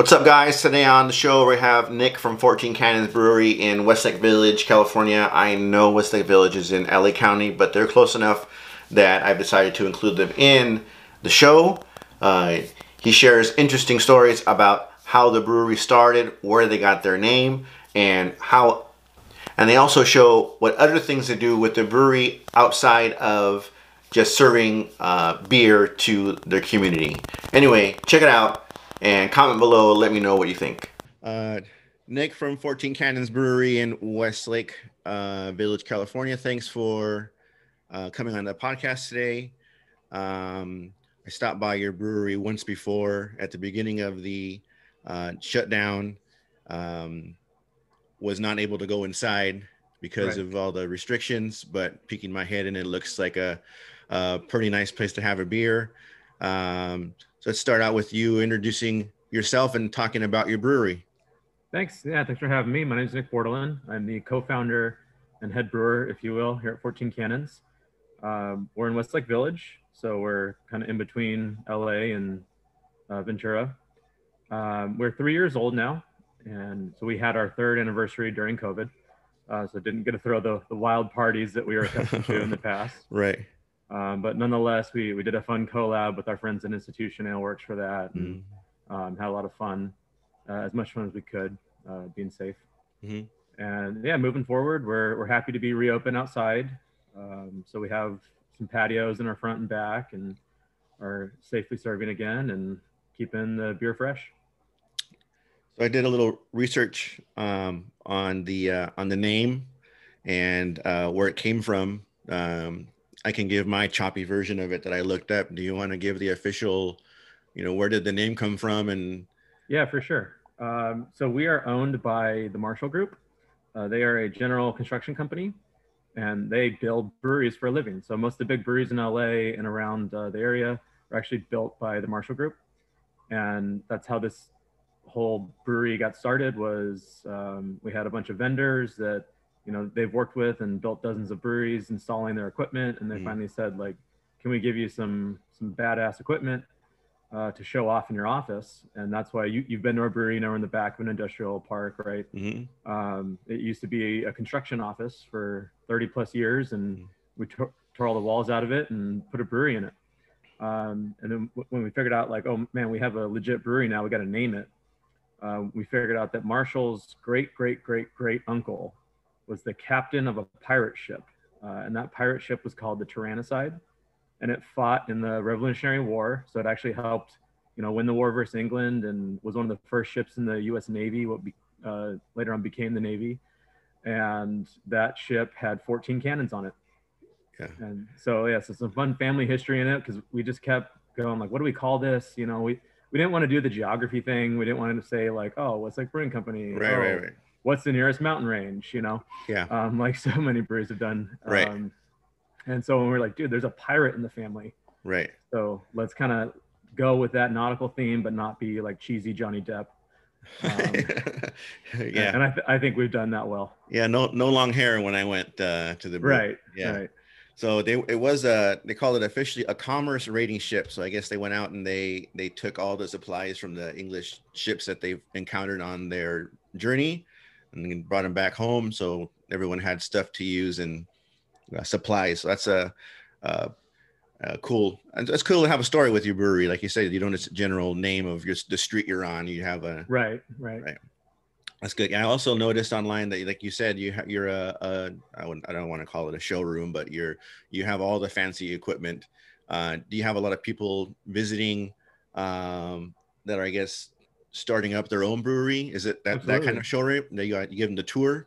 What's up, guys? Today on the show we have Nic from 14 Cannons Brewery in Westlake Village, California. I know Westlake Village is in LA County, but they're close enough that I've decided to include them in the show. Uh, he shares interesting stories about how the brewery started, where they got their name, and how. And they also show what other things they do with the brewery outside of just serving uh, beer to their community. Anyway, check it out and comment below. Let me know what you think. Uh, Nic from 14 Cannons Brewery in Westlake uh, Village, California. Thanks for uh, coming on the podcast today. Um, I stopped by your brewery once before at the beginning of the uh, shutdown. Um, was not able to go inside because right. of all the restrictions, but peeking my head in, it looks like a, a pretty nice place to have a beer. Um, so let's start out with you introducing yourself and talking about your brewery. Thanks. Yeah, thanks for having me. My name is Nic Bordelin. I'm the co-founder and head brewer, if you will, here at 14 Cannons. Um, we're in Westlake Village, so we're kind of in between LA and uh, Ventura. Um, we're three years old now, and so we had our third anniversary during COVID. Uh, so didn't get to throw the, the wild parties that we were accustomed to in the past. Right. Um, but nonetheless, we, we did a fun collab with our friends at Institution Ale Works for that and mm-hmm. um, had a lot of fun, uh, as much fun as we could, uh, being safe. Mm-hmm. And yeah, moving forward, we're, we're happy to be reopened outside. Um, so we have some patios in our front and back and are safely serving again and keeping the beer fresh. So I did a little research um, on the uh, on the name and uh, where it came from. Um, I can give my choppy version of it that I looked up. Do you want to give the official, you know, where did the name come from? And yeah, for sure. Um, so we are owned by the Marshall Group. Uh, they are a general construction company, and they build breweries for a living. So most of the big breweries in LA and around uh, the area are actually built by the Marshall Group, and that's how this whole brewery got started. Was um, we had a bunch of vendors that you know they've worked with and built dozens of breweries installing their equipment and they mm. finally said like can we give you some some badass equipment uh, to show off in your office and that's why you, you've been to our brewery you we're in the back of an industrial park right mm-hmm. um, it used to be a construction office for 30 plus years and mm. we tore, tore all the walls out of it and put a brewery in it um, and then w- when we figured out like oh man we have a legit brewery now we got to name it uh, we figured out that marshall's great great great great uncle was the captain of a pirate ship. Uh, and that pirate ship was called the Tyrannicide. And it fought in the Revolutionary War. So it actually helped, you know, win the war versus England and was one of the first ships in the U.S. Navy, what be, uh, later on became the Navy. And that ship had 14 cannons on it. Yeah. And so, yeah, so some fun family history in it because we just kept going, like, what do we call this? You know, we, we didn't want to do the geography thing. We didn't want to say, like, oh, what's like Brewing Company? Right, oh, right, right what's the nearest mountain range, you know? Yeah. Um, like so many breweries have done. Right. Um, and so when we're like, dude, there's a pirate in the family. Right. So let's kind of go with that nautical theme, but not be like cheesy Johnny Depp. Um, yeah. And I, th- I think we've done that well. Yeah. No, no long hair when I went uh, to the brew. right. Yeah. Right. So they it was a they called it officially a commerce raiding ship. So I guess they went out and they they took all the supplies from the English ships that they've encountered on their journey and brought them back home. So everyone had stuff to use and uh, supplies. So that's a, a, a cool. And it's cool to have a story with your brewery, like you said. You don't just general name of your the street you're on. You have a right, right, right. That's good. I also noticed online that, like you said, you ha- you're a, a I, wouldn't, I don't want to call it a showroom, but you're you have all the fancy equipment. Uh, do you have a lot of people visiting um, that are, I guess, starting up their own brewery? Is it that, that kind of showroom that you, you give them the tour?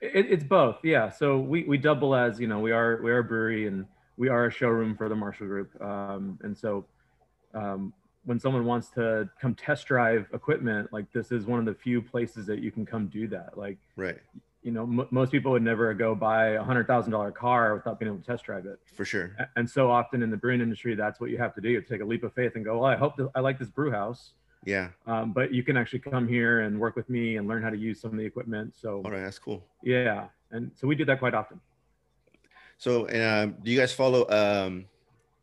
It, it's both, yeah. So we, we double as you know we are we are a brewery and we are a showroom for the Marshall Group, um, and so um, when someone wants to come test drive equipment, like this is one of the few places that you can come do that. Like right, you know, m- most people would never go buy a hundred thousand dollar car without being able to test drive it. For sure. And so often in the brewing industry, that's what you have to do. You take a leap of faith and go, well, I hope that I like this brew house yeah. Um, but you can actually come here and work with me and learn how to use some of the equipment. So. All right, that's cool. Yeah, and so we do that quite often. So, uh, do you guys follow um,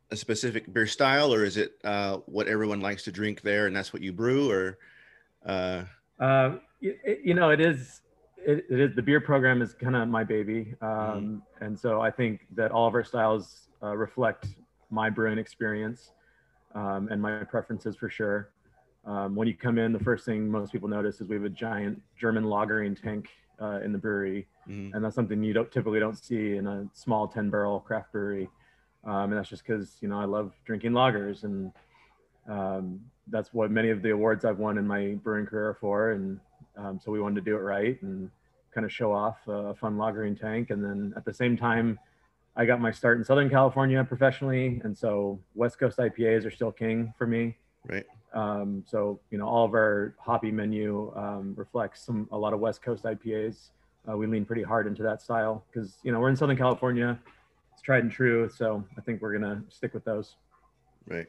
a specific beer style, or is it uh, what everyone likes to drink there, and that's what you brew, or? Uh, uh, it, you know, it is. It, it is the beer program is kind of my baby, um, mm-hmm. and so I think that all of our styles uh, reflect my brewing experience um, and my preferences for sure. Um, when you come in, the first thing most people notice is we have a giant German lagering tank uh, in the brewery, mm-hmm. and that's something you don't typically don't see in a small 10 barrel craft brewery. Um, and that's just because you know I love drinking lagers, and um, that's what many of the awards I've won in my brewing career are for. And um, so we wanted to do it right and kind of show off a fun lagering tank, and then at the same time I got my start in Southern California professionally, and so West Coast IPAs are still king for me. Right. Um, so you know, all of our hoppy menu um, reflects some a lot of West Coast IPAs. Uh, we lean pretty hard into that style because you know we're in Southern California. It's tried and true, so I think we're gonna stick with those. Right.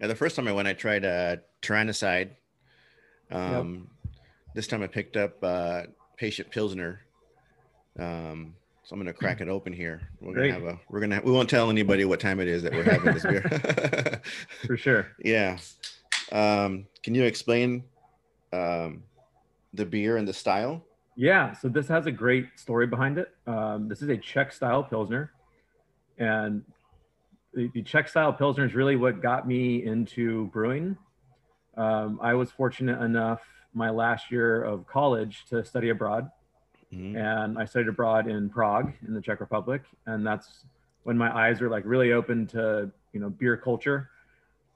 Yeah. The first time I went, I tried uh, Tyrannicide. Um, yep. This time I picked up uh, Patient Pilsner. Um, so I'm gonna crack it open here. We're Great. gonna have a we're gonna we won't tell anybody what time it is that we're having this beer. For sure. Yeah. Um, can you explain um, the beer and the style? Yeah. So this has a great story behind it. Um, this is a Czech style pilsner, and the, the Czech style pilsner is really what got me into brewing. Um, I was fortunate enough my last year of college to study abroad Mm-hmm. And I studied abroad in Prague in the Czech Republic. And that's when my eyes were like really open to, you know, beer culture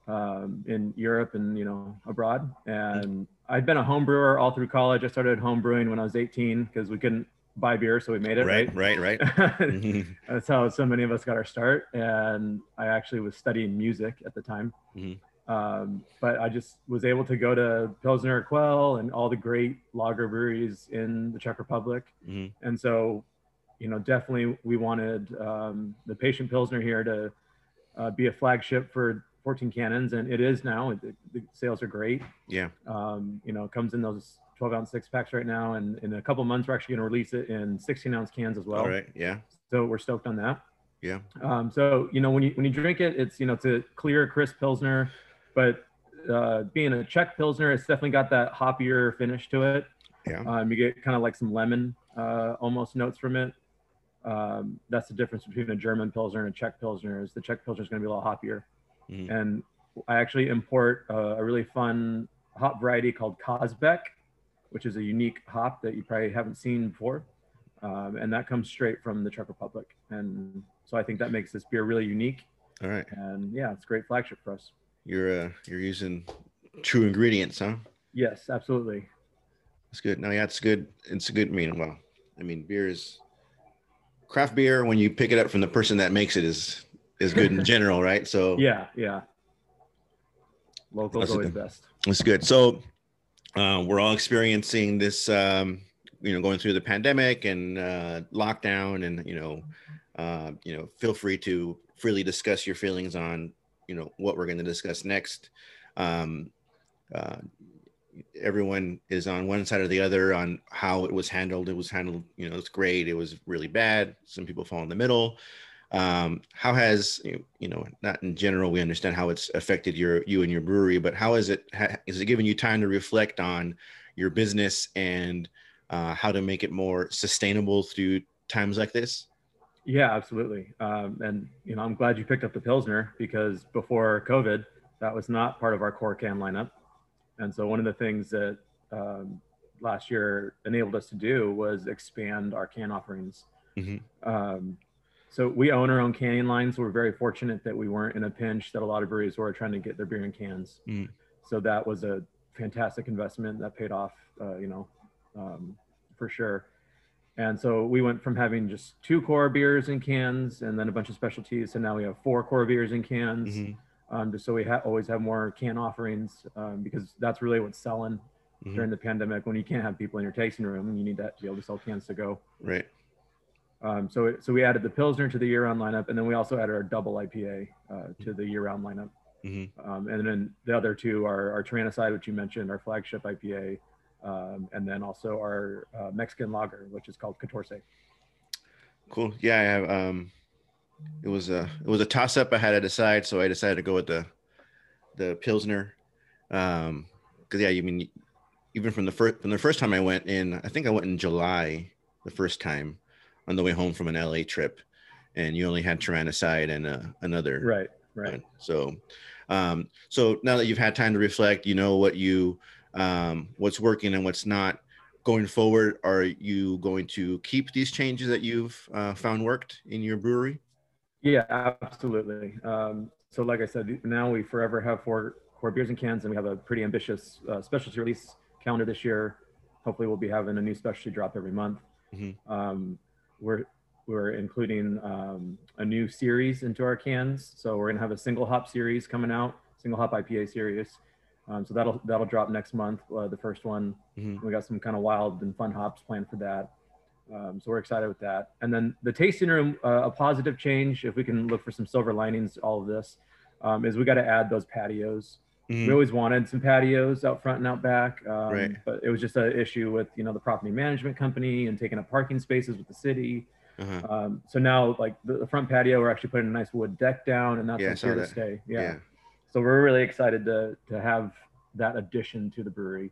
um, in Europe and, you know, abroad. And mm-hmm. I'd been a home brewer all through college. I started home brewing when I was 18 because we couldn't buy beer. So we made it. Right, right, right. right. mm-hmm. That's how so many of us got our start. And I actually was studying music at the time. Mm-hmm. Um, but I just was able to go to Pilsner Urquell and all the great lager breweries in the Czech Republic. Mm-hmm. And so, you know, definitely we wanted um, the Patient Pilsner here to uh, be a flagship for 14 Cannons, and it is now. The, the sales are great. Yeah. Um, you know, it comes in those 12 ounce six packs right now, and in a couple months we're actually going to release it in 16 ounce cans as well. All right. Yeah. So we're stoked on that. Yeah. Um, so you know when you when you drink it, it's you know it's a clear, crisp pilsner but uh, being a Czech Pilsner, it's definitely got that hoppier finish to it. Yeah. Um, you get kind of like some lemon uh, almost notes from it. Um, that's the difference between a German Pilsner and a Czech Pilsner is the Czech Pilsner is going to be a little hoppier. Mm-hmm. And I actually import uh, a really fun hop variety called Kazbek, which is a unique hop that you probably haven't seen before. Um, and that comes straight from the Czech Republic. And so I think that makes this beer really unique. All right. And yeah, it's a great flagship for us you're uh, you're using true ingredients, huh? Yes, absolutely. That's good. No, yeah, it's good. It's a good. I mean, well, I mean, beer is craft beer when you pick it up from the person that makes it is is good in general, right? So yeah, yeah. Local is always best. That's good. So uh, we're all experiencing this, um, you know, going through the pandemic and uh, lockdown, and you know, uh, you know, feel free to freely discuss your feelings on you know what we're going to discuss next. Um, uh, everyone is on one side or the other on how it was handled. It was handled, you know, it's great. It was really bad. Some people fall in the middle. Um, how has you know, not in general, we understand how it's affected your you and your brewery, but how is it? Is it giving you time to reflect on your business and uh, how to make it more sustainable through times like this? Yeah, absolutely. Um, and you know, I'm glad you picked up the Pilsner because before COVID, that was not part of our core can lineup. And so one of the things that um, last year enabled us to do was expand our can offerings. Mm-hmm. Um, so we own our own canning lines. We're very fortunate that we weren't in a pinch that a lot of breweries were trying to get their beer in cans. Mm. So that was a fantastic investment that paid off, uh, you know, um, for sure. And so we went from having just two core beers in cans and then a bunch of specialties. So now we have four core beers in cans. Mm-hmm. Um, just so we ha- always have more can offerings um, because that's really what's selling mm-hmm. during the pandemic when you can't have people in your tasting room and you need that to be able to sell cans to go. Right. Um, so, it, so we added the Pilsner to the year-round lineup, and then we also added our double IPA uh, to the year-round lineup. Mm-hmm. Um, and then the other two are our Tyrannicide, which you mentioned, our flagship IPA, um, and then also our uh, Mexican lager, which is called Catorce. Cool. Yeah, I have. Um, it was a it was a toss up. I had to decide, so I decided to go with the the pilsner. Um, because yeah, you mean even from the first from the first time I went in, I think I went in July the first time on the way home from an LA trip, and you only had Tyrannicide and uh, another. Right. Right. So, um, so now that you've had time to reflect, you know what you um, what's working and what's not. Going forward, are you going to keep these changes that you've uh, found worked in your brewery? Yeah, absolutely. Um, so, like I said, now we forever have four core beers and cans, and we have a pretty ambitious uh, specialty release calendar this year. Hopefully, we'll be having a new specialty drop every month. Mm-hmm. Um, we're we're including um, a new series into our cans. So we're gonna have a single hop series coming out, single hop IPA series. Um, so that'll that'll drop next month, uh, the first one. Mm-hmm. We got some kind of wild and fun hops planned for that. Um, so we're excited with that. And then the tasting room, uh, a positive change, if we can look for some silver linings, all of this, um, is we got to add those patios. Mm-hmm. We always wanted some patios out front and out back, um, right. but it was just an issue with you know the property management company and taking up parking spaces with the city. Uh-huh. Um, so now, like the, the, front patio, we're actually putting a nice wood deck down, and that's yeah, here to stay. Yeah. yeah. So we're really excited to to have that addition to the brewery.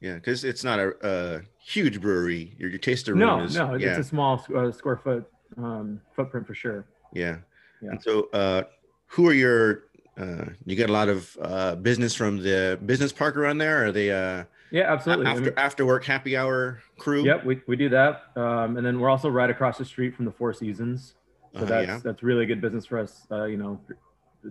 Yeah, because it's not a, a, huge brewery. Your, your taster room no, is no, it's a small uh, square foot um, footprint for sure. Yeah. Yeah. And so, uh, who are your? Uh, you get a lot of uh, business from the business park around there. Are they? Uh, yeah, absolutely. After I mean, after work happy hour crew. Yep, we, we do that, um, and then we're also right across the street from the Four Seasons, so uh, that's yeah. that's really good business for us. Uh, you know,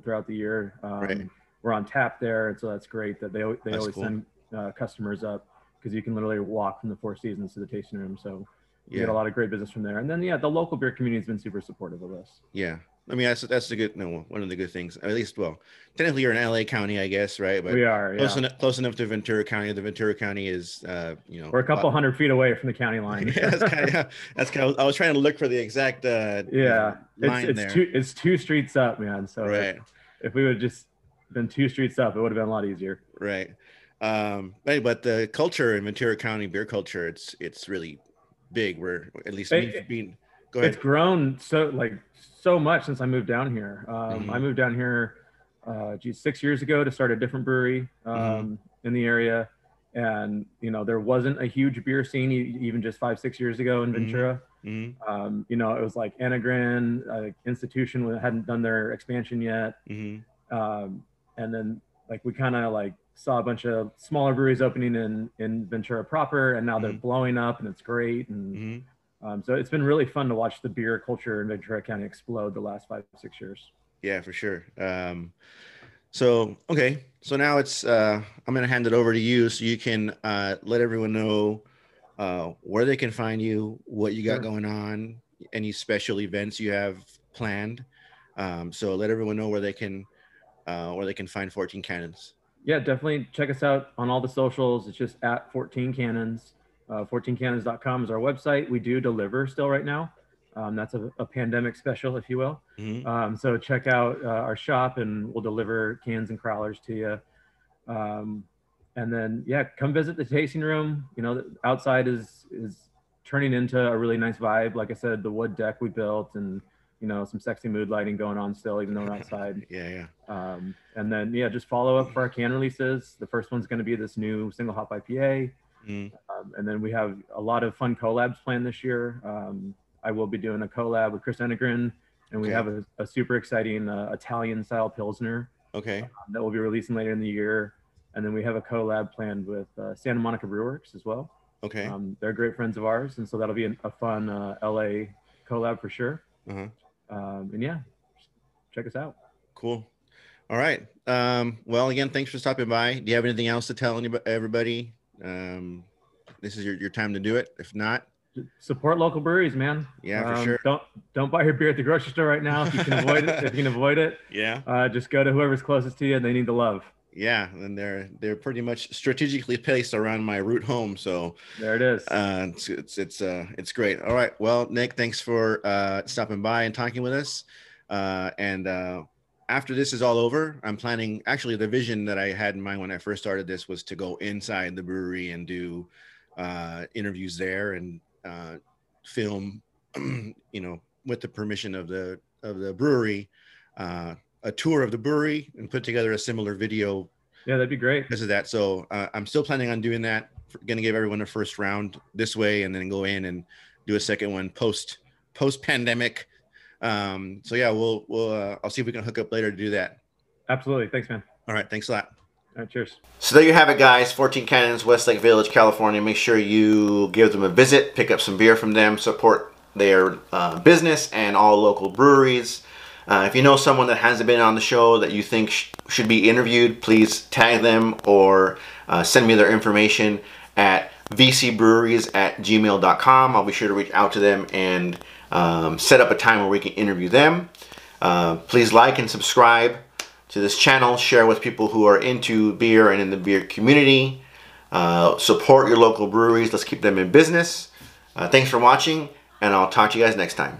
throughout the year, um, right. we're on tap there, and so that's great that they they that's always cool. send uh, customers up because you can literally walk from the Four Seasons to the tasting room. So we yeah. get a lot of great business from there, and then yeah, the local beer community has been super supportive of us. Yeah, I mean, that's that's the good no one of the good things. At least, well, technically you're in LA County, I guess, right? But we are close, enough, close enough to Ventura County. The Ventura County is, uh, you know, we're a couple hundred feet away from the county line. yeah, that's kind of that's kind of. I was trying to look for the exact. Uh, yeah, line it's, it's there. two it's two streets up, man. So right. if, if we would just been two streets up, it would have been a lot easier. Right. Um, but the culture in Ventura County beer culture, it's it's really big. We're at least it, being. Go ahead. It's grown so like so much since I moved down here. Um, mm-hmm. I moved down here, uh, geez, six years ago to start a different brewery um, mm-hmm. in the area, and you know there wasn't a huge beer scene even just five six years ago in mm-hmm. Ventura. Mm-hmm. Um, you know, it was like Enegren uh, institution hadn't done their expansion yet, mm-hmm. um, and then like we kind of like saw a bunch of smaller breweries opening in in Ventura proper, and now they're mm-hmm. blowing up, and it's great. And um, so it's been really fun to watch the beer culture in Ventura County explode the last five six years. Yeah, for sure. Um, so okay, so now it's uh, I'm gonna hand it over to you so you can uh, let everyone know uh, where they can find you, what you got sure. going on, any special events you have planned. Um, so let everyone know where they can uh, where they can find 14 Cannons. Yeah, definitely check us out on all the socials. It's just at 14 Cannons. Uh, 14cannons.com is our website. We do deliver still right now. Um, that's a, a, pandemic special, if you will. Mm-hmm. Um, so check out uh, our shop and we'll deliver cans and crawlers to you. Um, and then, yeah, come visit the tasting room. You know, outside is is turning into a really nice vibe. Like I said, the wood deck we built and you know some sexy mood lighting going on still, even though we're outside. yeah, yeah. Um, and then yeah, just follow up for our can releases. The first one's going to be this new single hop IPA. Mm. Um, and then we have a lot of fun collabs planned this year. Um, I will be doing a collab with Chris Enegren, and we okay. have a, a, super exciting uh, Italian style Pilsner. Okay. Um, that will be releasing later in the year. And then we have a collab planned with uh, Santa Monica Brewworks as well. Okay. Um, they're great friends of ours. And so that'll be an, a fun uh, LA collab for sure. Uh-huh. Um, and yeah, check us out. Cool. All right. Um, well, again, thanks for stopping by. Do you have anything else to tell anybody, everybody? This is your, your time to do it. If not, support local breweries, man. Yeah, for um, sure. Don't don't buy your beer at the grocery store right now if you can avoid it. If you can avoid it, yeah. Uh, just go to whoever's closest to you. And they need the love. Yeah, and they're they're pretty much strategically placed around my route home. So there it is. Uh, it's it's it's uh it's great. All right. Well, Nic, thanks for uh, stopping by and talking with us. Uh, and uh, after this is all over, I'm planning actually the vision that I had in mind when I first started this was to go inside the brewery and do uh, interviews there and uh, film, you know, with the permission of the of the brewery, uh, a tour of the brewery and put together a similar video Yeah, that'd be great. Because of that, so uh, I'm still planning on doing that. Going to give everyone a first round this way, and then go in and do a second one post post pandemic. Um, so yeah, we'll we'll uh, I'll see if we can hook up later to do that. Absolutely. Thanks, man. All right. Thanks a lot. Right, cheers. So there you have it, guys. 14 Cannons, Westlake Village, California. Make sure you give them a visit, pick up some beer from them, support their uh, business and all local breweries. Uh, if you know someone that hasn't been on the show that you think sh- should be interviewed, please tag them or uh, send me their information at vcbreweries at gmail.com. I'll be sure to reach out to them and um, set up a time where we can interview them. Uh, please like and subscribe to this channel. Share with people who are into beer and in the beer community. Uh, support your local breweries. Let's keep them in business. Uh, thanks for watching, and I'll talk to you guys next time.